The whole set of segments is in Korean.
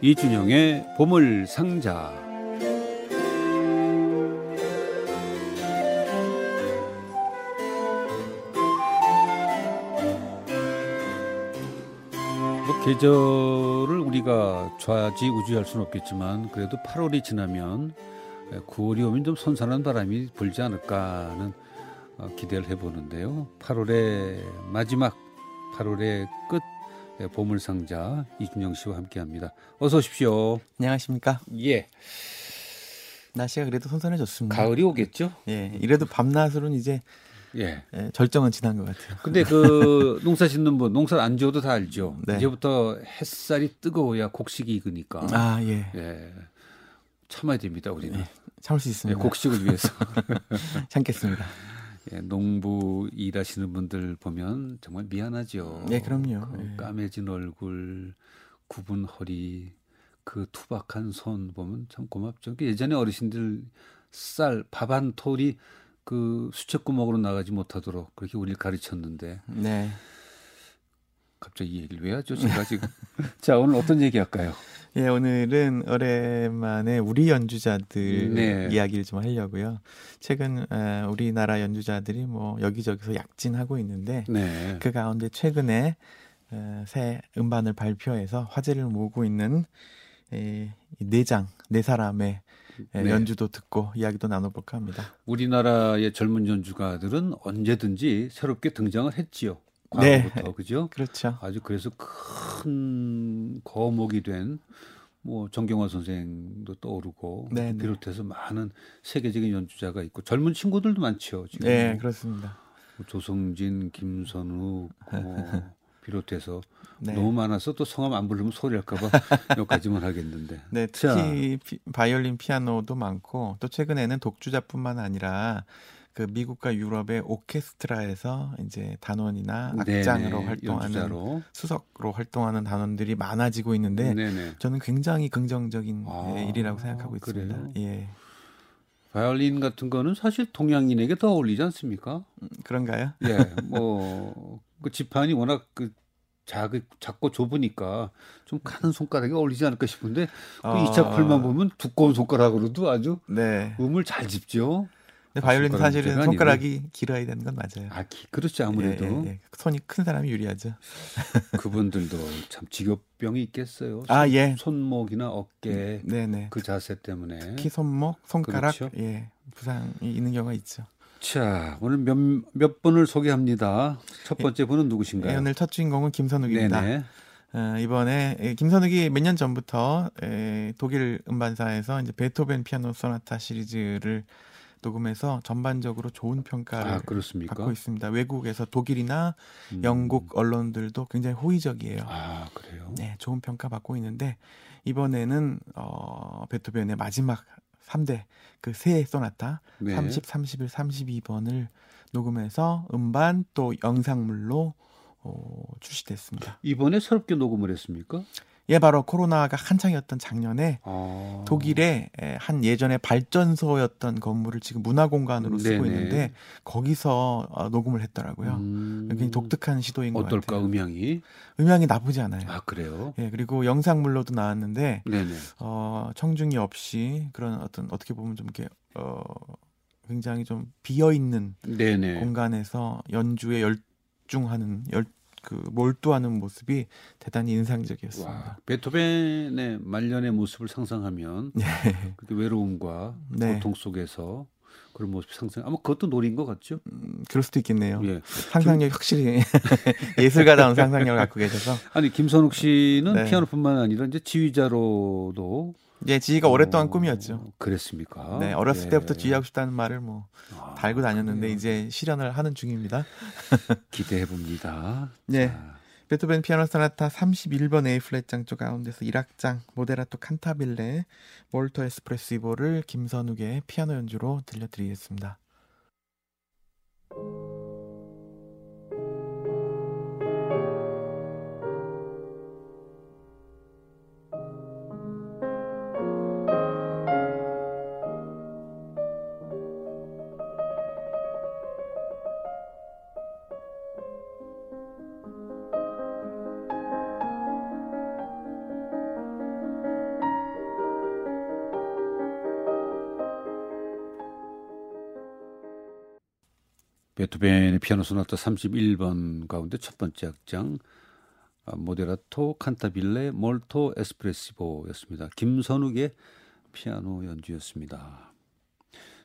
이준영의 보물 상자. 뭐 계절을 우리가 좌지우지할 수는 없겠지만 그래도 8월이 지나면 9월이 오면 좀 선선한 바람이 불지 않을까 하는 어, 기대를 해보는데요. 8월의 마지막, 8월의 끝 보물상자 이준영 씨와 함께합니다. 어서 오십시오. 안녕하십니까? 예. 날씨가 그래도 선선해졌습니다. 가을이 오겠죠? 예, 이래도 밤낮으로는 이제 예. 예, 절정은 지난 것 같아요. 근데 그 농사 짓는 분, 농사를 안 지어도 다 알죠. 네. 이제부터 햇살이 뜨거워야 곡식이 익으니까. 아, 예. 예. 참아야 됩니다, 우리는. 참을 수 예, 있습니다. 곡식을 위해서. 참겠습니다. 예, 농부 일하시는 분들 보면 정말 미안하죠. 네, 그럼요. 그 예. 까매진 얼굴, 굽은 허리, 그 투박한 손 보면 참 고맙죠. 그 예전에 어르신들 쌀, 밥 한 톨이 그 수채구멍으로 나가지 못하도록 그렇게 우리를 가르쳤는데 네. 갑자기 이 얘기를 왜 하죠? 제가 지금. 자, 오늘 어떤 얘기 할까요? 예, 오늘은 오랜만에 우리 연주자들 네. 이야기를 좀 하려고요. 최근 에, 우리나라 연주자들이 뭐 여기저기서 약진하고 있는데 네. 그 가운데 최근에 에, 새 음반을 발표해서 화제를 모으고 있는 에, 이네 장, 네 사람의 에, 네. 연주도 듣고 이야기도 나눠볼까 합니다. 우리나라의 젊은 연주가들은 언제든지 새롭게 등장을 했지요. 네. 과거부터 그죠? 그렇죠. 아주 그래서 큰 거목이 된 뭐 정경화 선생도 떠오르고 네, 네. 비롯해서 많은 세계적인 연주자가 있고 젊은 친구들도 많죠. 지금 네, 뭐 그렇습니다. 조성진, 김선욱 뭐 비롯해서 네. 너무 많아서 또 성함 안 부르면 소리 할까봐 여기까지만 하겠는데. 네, 자. 특히 피- 바이올린 피아노도 많고 또 최근에는 독주자뿐만 아니라 그 미국과 유럽의 오케스트라에서 이제 단원이나 악장으로 네네, 활동하는 연주자로. 수석으로 활동하는 단원들이 많아지고 있는데 네네. 저는 굉장히 긍정적인 아, 예, 일이라고 생각하고 있습니다. 그래요? 예, 바이올린 같은 거는 사실 동양인에게 더 어울리지 않습니까? 음, 그런가요? 예, 뭐, 그 지판이 워낙 그 작, 작고 좁으니까 좀 가는 손가락이 어울리지 않을까 싶은데 그 어, 이 작품만 보면 두꺼운 손가락으로도 아주 네. 음을 잘 짚죠. 근데 바이올린 사실은 손가락이 길어야 되는 건 맞아요. 아, 기- 그렇지 아무래도 예, 예, 예. 손이 큰 사람이 유리하죠. 그분들도 참 직업병이 있겠어요. 아, 손- 예. 손목이나 어깨 네, 네. 그 자세 때문에. 특히 손목, 손가락, 그렇죠. 예, 부상이 있는 경우가 있죠. 자, 오늘 몇, 몇 분을 소개합니다. 첫 번째 분은 누구신가요? 예, 오늘 첫 주인공은 김선욱입니다. 네네. 어, 이번에 예, 김선욱이 몇 년 전부터 에, 독일 음반사에서 이제 베토벤 피아노 소나타 시리즈를 녹음해서 전반적으로 좋은 평가를 아? 받고 있습니다. 외국에서 독일이나 음. 영국 언론들도 굉장히 호의적이에요. 아, 그래요? 네, 좋은 평가 받고 있는데 이번에는 어, 베토벤의 마지막 3대 그 세 소나타 네. 30, 31, 32번을 녹음해서 음반 또 영상물로 어, 출시됐습니다. 이번에 새롭게 녹음을 했습니까? 예, 바로 코로나가 한창이었던 작년에 아. 독일의 에, 한 예전에 발전소였던 건물을 지금 문화공간으로 쓰고 네네. 있는데 거기서 어, 녹음을 했더라고요. 음. 굉장히 독특한 시도인 것 어떨까 같아요. 음향이? 음향이 나쁘지 않아요. 아 그래요? 예, 그리고 영상물로도 나왔는데 네네. 어, 청중이 없이 그런 어떤 어떻게 보면 좀 이렇게 어, 굉장히 좀 비어 있는. 공간에서 연주에 열중하는 열 그 몰두하는 모습이 대단히 인상적이었습니다. 와, 베토벤의 말년의 모습을 상상하면 네. 외로움과 네. 고통 속에서 그런 모습 상상. 아마 그것도 노린 것 같죠? 음, 그럴 수도 있겠네요. 예. 상상력 확실히 예술가다운 상상력을 갖고 계셔서 아니 김선욱 씨는 네. 피아노뿐만 아니라 이제 지휘자로도 예, 지휘가 오랫동안 어, 꿈이었죠. 그랬습니까? 네, 어렸을 예. 때부터 지휘하고 싶다는 말을 뭐 아, 달고 다녔는데 그래요. 이제 실현을 하는 중입니다. 기대해 봅니다. 네. 자, 베토벤 피아노 소나타 31번 A 플랫 장조 가운데서 1악장 모데라토 칸타빌레 몰토 에스프레시보를 김선욱의 피아노 연주로 들려드리겠습니다. 베토벤의 피아노 소나타 31번 가운데 첫 번째 악장 아, 모데라토 칸타빌레 몰토 에스프레시보였습니다. 김선욱의 피아노 연주였습니다.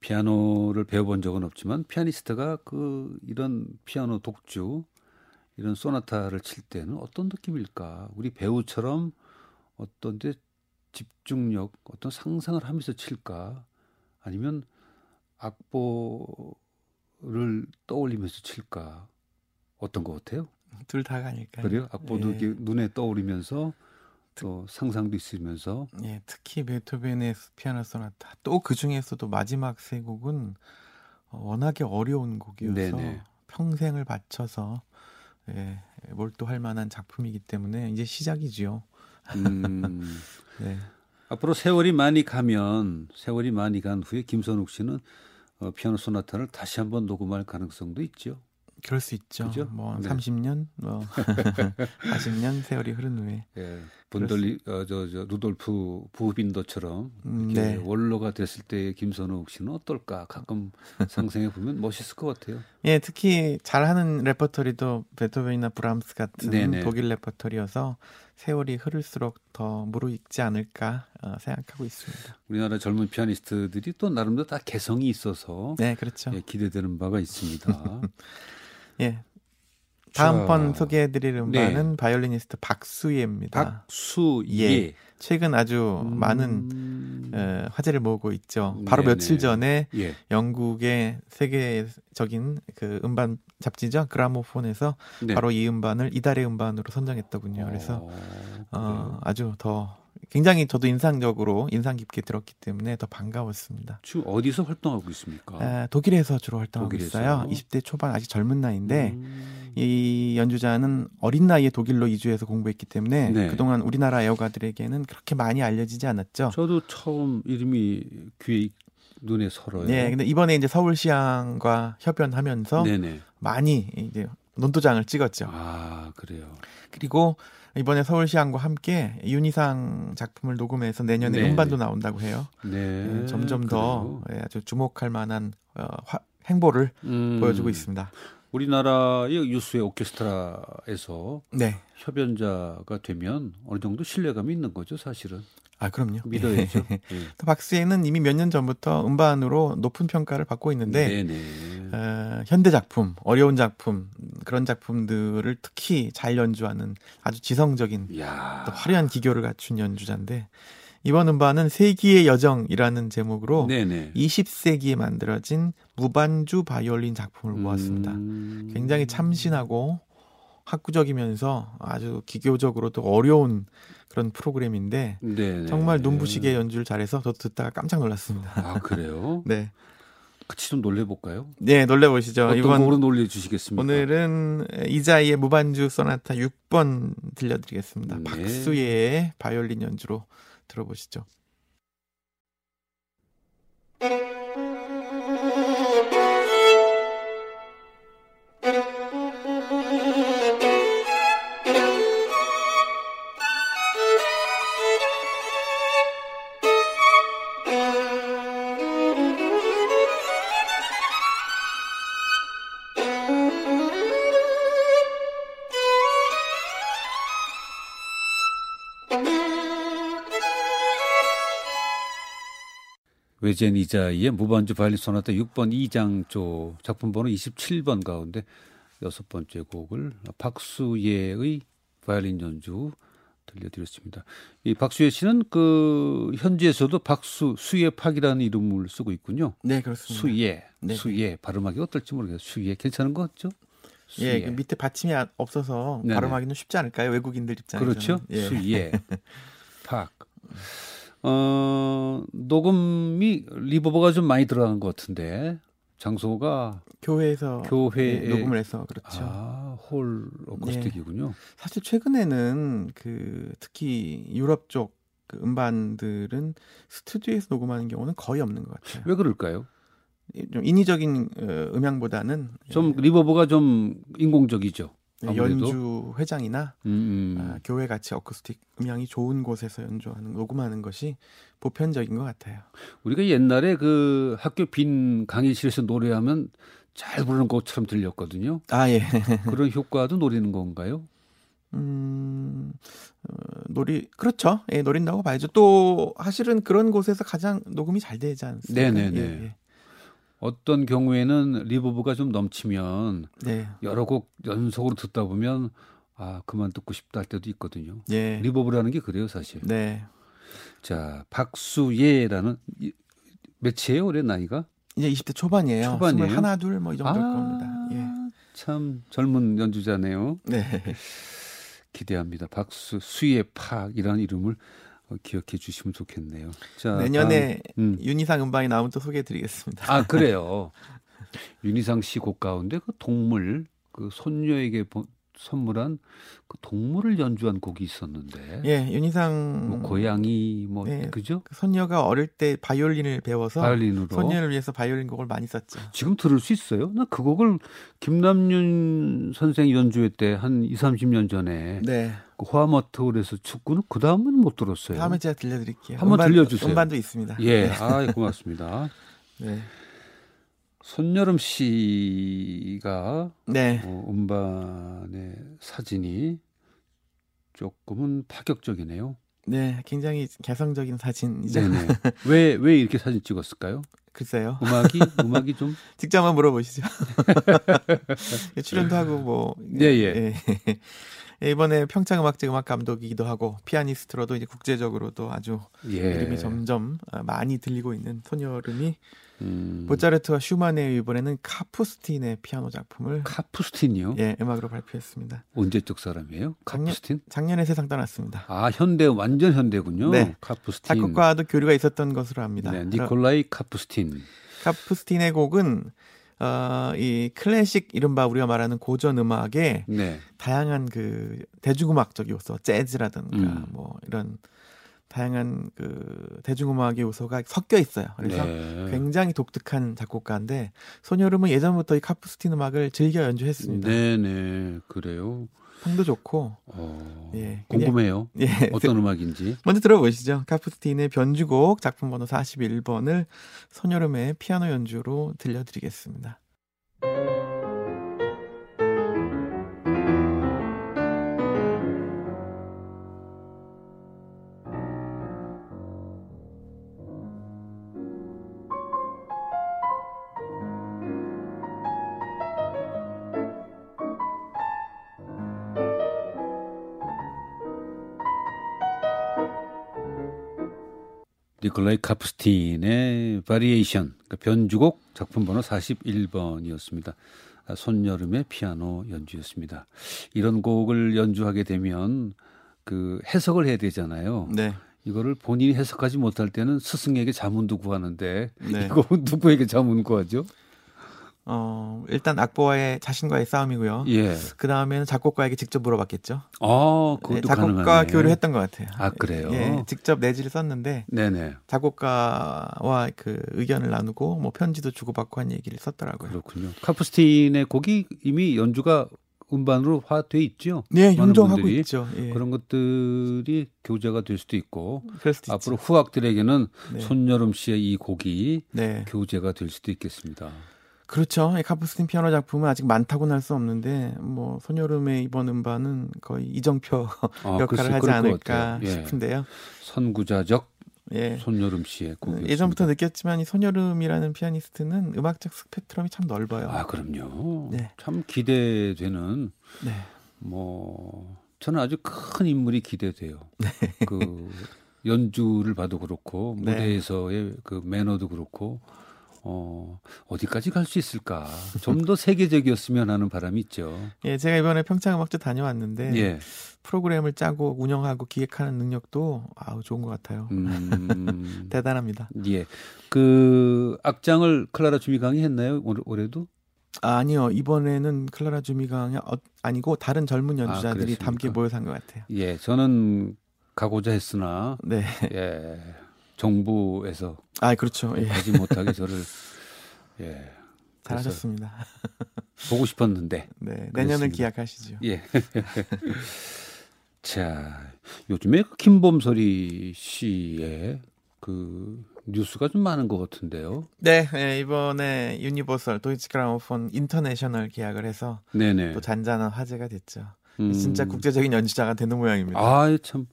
피아노를 배워본 적은 없지만 피아니스트가 그 이런 피아노 독주 이런 소나타를 칠 때는 어떤 느낌일까? 우리 배우처럼 어떤 데 집중력, 어떤 상상을 하면서 칠까? 아니면 악보 를 떠올리면서 칠까 어떤 것 같아요? 둘 다가 아닐까요? 그래요? 악보도 예. 눈에 떠오르면서 또 상상도 있으면서 예, 특히 베토벤의 피아노 소나타 또 그 중에서도 마지막 세 곡은 워낙에 어려운 곡이어서 네네. 평생을 바쳐서 예, 몰두할 만한 작품이기 때문에 이제 시작이지요. 음, 네. 앞으로 세월이 많이 가면 세월이 많이 간 후에 김선욱 씨는 어, 피아노 소나타를 다시 한번 녹음할 가능성도 있죠. 그럴 수 있죠. 그죠? 뭐 네. 30년, 뭐 40년 세월이 흐른 후에. 예. 본돌리 어, 저, 저 루돌프 부흐빈더처럼 음, 네. 원로가 됐을 때 김선욱 씨는 어떨까 가끔 상상해 보면 멋있을 것 같아요. 예, 특히 잘하는 레퍼토리도 베토벤이나 브람스 같은 네네. 독일 레퍼토리여서 세월이 흐를수록 더 무르익지 않을까 어, 생각하고 있습니다. 우리나라 젊은 피아니스트들이 또 나름대로 다 개성이 있어서 네, 그렇죠. 예, 기대되는 바가 있습니다. 예. 다음번 소개해드릴 음반은 네. 바이올리니스트 박수예입니다. 박수예. 예. 최근 아주 음... 많은 어, 화제를 모으고 있죠. 바로 네네. 며칠 전에 예. 영국의 세계적인 그 음반 잡지죠 그라모폰에서 네. 바로 이 음반을 이달의 음반으로 선정했더군요. 그래서 어, 어 아주 더 굉장히 저도 인상적으로 인상 깊게 들었기 때문에 더 반가웠습니다. 지금 어디서 활동하고 있습니까? 아, 독일에서 주로 활동하고 독일에서? 있어요. 20대 초반 아직 젊은 나이인데 음... 이 연주자는 어린 나이에 독일로 이주해서 공부했기 때문에 네. 그동안 우리나라 애호가들에게는 그렇게 많이 알려지지 않았죠. 저도 처음 이름이 귀에 눈에 설어요. 네, 근데 이번에 이제 서울시향과 협연하면서 네네. 많이 이제 논도장을 찍었죠. 아, 그래요. 그리고 이번에 서울시향과 함께 윤희상 작품을 녹음해서 내년에 네. 음반도 나온다고 해요. 네. 네 점점 더 네, 아주 주목할 만한 어, 화, 행보를 음, 보여주고 있습니다. 우리나라의 유수의 오케스트라에서 네. 협연자가 되면 어느 정도 신뢰감이 있는 거죠, 사실은. 아, 그럼요. 믿어야죠. 네. 박스에는 이미 몇 년 전부터 음반으로 높은 평가를 받고 있는데 네네. 어, 현대 작품, 어려운 작품 그런 작품들을 특히 잘 연주하는 아주 지성적인 또 화려한 기교를 갖춘 연주자인데 이번 음반은 세기의 여정이라는 제목으로 네네. 20세기에 만들어진 무반주 바이올린 작품을 모았습니다. 음... 굉장히 참신하고 학구적이면서 아주 기교적으로도 어려운 그런 프로그램인데 네네. 정말 눈부시게 연주를 잘해서 저도 듣다가 깜짝 놀랐습니다. 아 그래요? 네. 같이 좀 놀래볼까요? 네, 놀래보시죠. 어떤 이번 곡으로 놀래주시겠습니까? 오늘은 이자이의 무반주 소나타 6번 들려드리겠습니다. 네. 박수의 바이올린 연주로 들어보시죠. 외젠 이자이의 무반주 바이올린 소나타 6번 2장조 작품 번호 27번 가운데 여섯 번째 곡을 박수예의 바이올린 연주 들려드렸습니다. 이 박수예 씨는 그 현지에서도 박수 수예팍이라는 이름을 쓰고 있군요. 네 그렇습니다. 수예, 네. 수예 발음하기 어떨지 모르겠어요. 수예 괜찮은 거 같죠? 수예. 예, 그 밑에 받침이 없어서 네네. 발음하기는 쉽지 않을까요? 외국인들 입장에서 그렇죠. 예. 수예, 팍. 어, 녹음이 리버버가 좀 많이 들어간 것 같은데 장소가 교회에서 교회 네, 녹음을 해서 그렇죠. 아, 홀 어쿠스틱이군요. 네. 사실 최근에는 그 특히 유럽 쪽 그 음반들은 스튜디오에서 녹음하는 경우는 거의 없는 것 같아요. 왜 그럴까요? 좀 인위적인 어, 음향보다는 좀 예. 리버버가 좀 인공적이죠. 네, 아무래도? 연주 회장이나 음, 음. 아, 교회 같이 어쿠스틱 음향이 좋은 곳에서 연주하는 녹음하는 것이 보편적인 것 같아요. 우리가 옛날에 그 학교 빈 강의실에서 노래하면 잘 부르는 것처럼 들렸거든요. 아 예. 그런 효과도 노리는 건가요? 음, 어, 노리 그렇죠. 예, 노린다고 봐야죠. 또 사실은 그런 곳에서 가장 녹음이 잘 되지 않습니까? 네네네. 예, 예. 어떤 경우에는 reverb가 좀 넘치면 네. 여러 곡 연속으로 듣다 보면 아 그만 듣고 싶다 할 때도 있거든요. 예. reverb라는 게 그래요 사실. 네. 자 박수예라는 몇이에요 올해 나이가? 이제 20대 초반이에요. 초반이에요. 하나 둘 뭐 이 정도일 아, 겁니다. 예. 참 젊은 연주자네요. 네. 기대합니다. 박수 수의 팍이라는 이름을 어, 기억해 주시면 좋겠네요. 자, 내년에 다음, 음. 윤희상 음반이 나오면 또 소개해 드리겠습니다. 아, 그래요. 윤희상 씨 곡 가운데 그 동물 그 손녀에게 선물한 그 동물을 연주한 곡이 있었는데. 예, 윤희상 뭐 고양이 뭐 예, 그죠? 그 손녀가 어릴 때 바이올린을 배워서 바이올린으로 손녀를 위해서 바이올린 곡을 많이 썼죠. 지금 들을 수 있어요? 나 그 곡을 김남윤 선생 연주회 때한 2, 30년 전에 네. 그 화마트 홀에서 축구는 그 다음은 못 들었어요. 다음에 제가 들려드릴게요. 한번 들려주세요. 음반도 있습니다. 예, 아 고맙습니다. 네. 손여름 씨가 네. 어, 음반의 사진이 조금은 파격적이네요. 네, 굉장히 개성적인 사진이죠. 네네. 왜, 왜 이렇게 사진 찍었을까요? 글쎄요. 음악이, 음악이 좀. 직접 한번 물어보시죠. 출연도 하고, 뭐. 예, 예. 예. 이번에 평창 음악제 음악 감독이기도 하고 피아니스트로도 이제 국제적으로도 아주 예. 이름이 점점 많이 들리고 있는 손여름이 음. 모차르트와 슈만의 이번에는 카푸스틴의 피아노 작품을 카푸스틴이요? 예, 음악으로 발표했습니다. 언제적 사람이에요? 카푸스틴? 작년, 에 세상 떠났습니다. 아, 현대 완전 현대군요. 네. 카푸스틴. 작곡과도 교류가 있었던 것으로 합니다. 네, 니콜라이 카푸스틴. 카푸스틴의 곡은 어, 이 클래식 이른바 우리가 말하는 고전 음악의 네. 다양한 그 대중음악적 요소, 재즈라든가 음. 뭐 이런 다양한 그 대중음악의 요소가 섞여 있어요. 그래서 네. 굉장히 독특한 작곡가인데 손여름은 예전부터 이 카푸스틴 음악을 즐겨 연주했습니다. 네네 그래요. 평도 좋고 어, 예, 궁금해요. 예, 어떤 음악인지 먼저 들어보시죠. 카푸스틴의 변주곡 작품 번호 41번을 손여름의 피아노 연주로 들려드리겠습니다. 니콜라이 카프스틴의 바리에이션, 그러니까 변주곡 작품 번호 41번이었습니다. 아, 손여름의 피아노 연주였습니다. 이런 곡을 연주하게 되면 그 해석을 해야 되잖아요. 네. 이거를 본인이 해석하지 못할 때는 스승에게 자문도 구하는데 네. 이거 누구에게 자문 구하죠? 어, 일단 악보와의 자신과의 싸움이고요. 예. 그 다음에는 작곡가에게 직접 물어봤겠죠. 아, 그것도 네, 작곡가 가능하네. 교류했던 것 같아요. 아, 그래요? 예, 직접 내지를 썼는데. 네네. 작곡가와 그 의견을 나누고 뭐 편지도 주고받고 한 얘기를 썼더라고요. 그렇군요. 카프스틴의 곡이 이미 연주가 음반으로 화돼 있죠. 네, 연주하고 있죠. 예. 그런 것들이 교재가 될 수도 있고 수도 앞으로 있죠. 후학들에게는 네. 손여름 씨의 이 곡이 네. 교재가 될 수도 있겠습니다. 그렇죠. 카프스틴 피아노 작품은 아직 많다고 는 할 수 없는데 뭐 손여름의 이번 음반은 거의 이정표 아, 역할을 하지 않을까 예. 싶은데요. 선구자적 예. 손여름 씨의 곡 예전부터 느꼈지만 이 손여름이라는 피아니스트는 음악적 스펙트럼이 참 넓어요. 아 그럼요. 네. 참 기대되는. 네. 뭐 저는 아주 큰 인물이 기대돼요. 네. 그 연주를 봐도 그렇고 네. 무대에서의 그 매너도 그렇고 어, 어디까지 갈 수 있을까? 좀 더 세계적이었으면 하는 바람이 있죠. 예, 제가 이번에 평창음악제 다녀왔는데 예. 프로그램을 짜고 운영하고 기획하는 능력도 아우 좋은 것 같아요. 음... 대단합니다. 예, 그 악장을 클라라 주미강이 했나요? 올, 올해도? 아, 아니요 이번에는 클라라 주미강이 어, 아니고 다른 젊은 아, 연주자들이 아, 함께 모여서 한 것 같아요. 예, 저는 가고자 했으나 네. 예. 정부에서 아 그렇죠 예. 가지 못하게 저를 예 잘하셨습니다. 보고 싶었는데 네 내년을 기약하시죠. 예. 자 요즘에 그 김봄소리 씨의 그 뉴스가 좀 많은 것 같은데요. 네, 네 이번에 유니버설 도이치 그라모폰 인터내셔널 계약을 해서 네네. 또 잔잔한 화제가 됐죠. 음. 진짜 국제적인 연주자가 되는 모양입니다. 아, 참.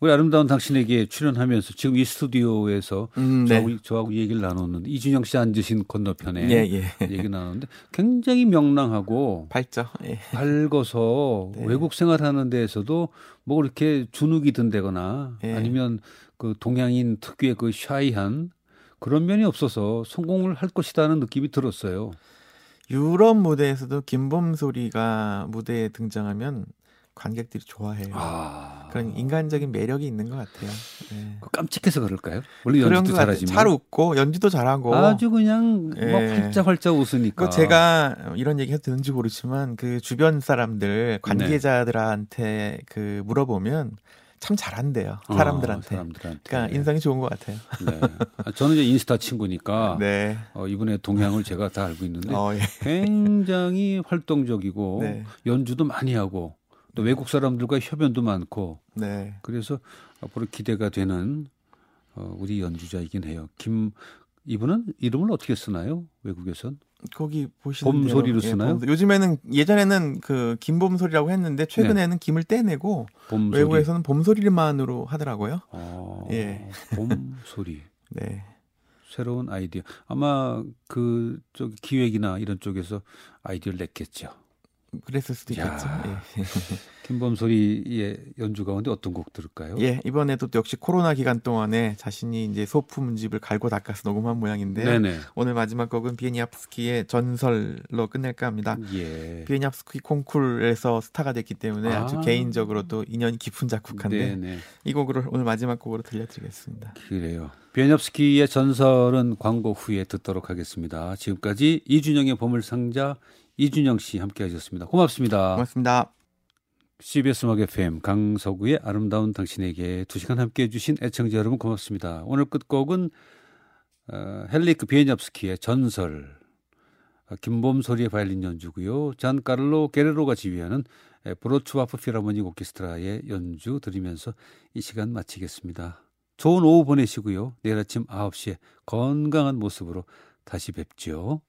우리 아름다운 당신에게 출연하면서 지금 이 스튜디오에서 음, 네. 저하고, 저하고, 얘기를 나눴는데 이준형 씨 앉으신 건너편에 예, 예. 얘기 나눴는데 굉장히 명랑하고 밝죠. 예. 밝아서 네. 외국 생활하는 데에서도 뭐 그렇게 주눅이 든다거나 예. 아니면 그 동양인 특유의 그 샤이한 그런 면이 없어서 성공을 할 것이다는 느낌이 들었어요. 유럽 무대에서도 김범소리가 무대에 등장하면 관객들이 좋아해요. 아... 그런 인간적인 매력이 있는 것 같아요. 네. 그 깜찍해서 그럴까요? 원래 연주도 잘하지만 잘 웃고 연주도 잘하고 아주 그냥 네. 막 활짝 활짝 웃으니까. 제가 이런 얘기 해도 되는지 모르지만 그 주변 사람들 관계자들한테 네. 그 물어보면 참 잘한대요 어, 사람들한테. 어, 사람들한테. 그러니까 인상이 좋은 것 같아요. 네. 아, 저는 이제 인스타 친구니까 네. 어, 이분의 동향을 제가 다 알고 있는데 어, 예. 굉장히 활동적이고 네. 연주도 많이 하고 또 외국 사람들과 협연도 많고 네. 그래서 앞으로 기대가 되는 어, 우리 연주자이긴 해요. 김 이분은 이름을 어떻게 쓰나요? 외국에선? 거기 보시는 봄소리로 예, 쓰나요? 봄, 요즘에는 예전에는 그 김봄소리라고 했는데 최근에는 네. 김을 떼내고 봄소리. 외국에서는 봄소리만으로 하더라고요. 아, 예. 봄소리. 네. 새로운 아이디어. 아마 그쪽 기획이나 이런 쪽에서 아이디어를 냈겠죠. 그랬을 수도 있겠죠. 예. 김범소리의 연주 가운데 어떤 곡 들을까요? 예, 이번에도 역시 코로나 기간 동안에 자신이 이제 소품집을 갈고 닦아서 녹음한 모양인데 네네. 오늘 마지막 곡은 비에니압스키의 전설로 끝낼까 합니다. 예. 비에니압스키 콩쿨에서 스타가 됐기 때문에 아. 주 개인적으로 또 인연이 깊은 작곡한데 네네. 이 곡으로 오늘 마지막 곡으로 들려드리겠습니다. 그래요. 비에니압스키의 전설은 광고 후에 듣도록 하겠습니다. 지금까지 이준영의 보물상자 이준형 씨 함께 하셨습니다. 고맙습니다. 고맙습니다. CBS 음악 FM 강석우의 아름다운 당신에게 두 시간 함께 해주신 애청자 여러분 고맙습니다. 오늘 끝곡은 어, 헨리크 비에니아프스키의 전설, 어, 김봄소리의 바이올린 연주고요. 잔카를로 게레로가 지휘하는 브로츠와프 필하모닉 오케스트라의 연주 들으면서 이 시간 마치겠습니다. 좋은 오후 보내시고요. 내일 아침 9시에 건강한 모습으로 다시 뵙죠.